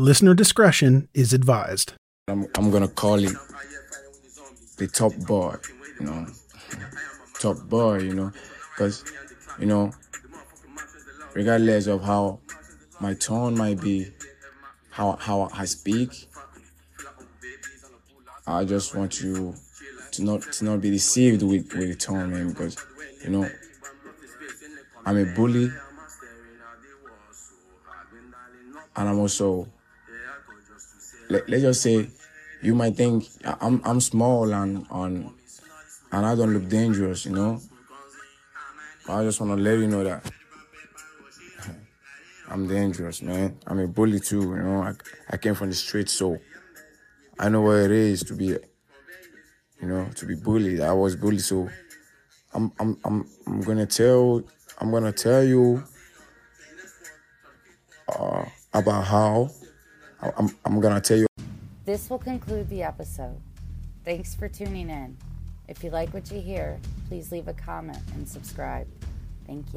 Listener discretion is advised. I'm, I'm gonna call it the top boy, you know, top boy, you know, because, you know, regardless of how my tone might be, how how I speak, I just want you to not to not be deceived with with the tone, man, because you know I'm a bully, and I'm also let, let's just say you might think I'm I'm small and on and I don't look dangerous, you know. I just want to let you know that I'm dangerous, man. I'm a bully too, you know. I, I came from the streets, so I know what it is to be, you know, to be bullied. I was bullied, so I'm I'm I'm I'm gonna tell I'm gonna tell you uh, about how I'm I'm gonna tell you. This will conclude the episode. Thanks for tuning in. If you like what you hear, please leave a comment and subscribe. Thank you.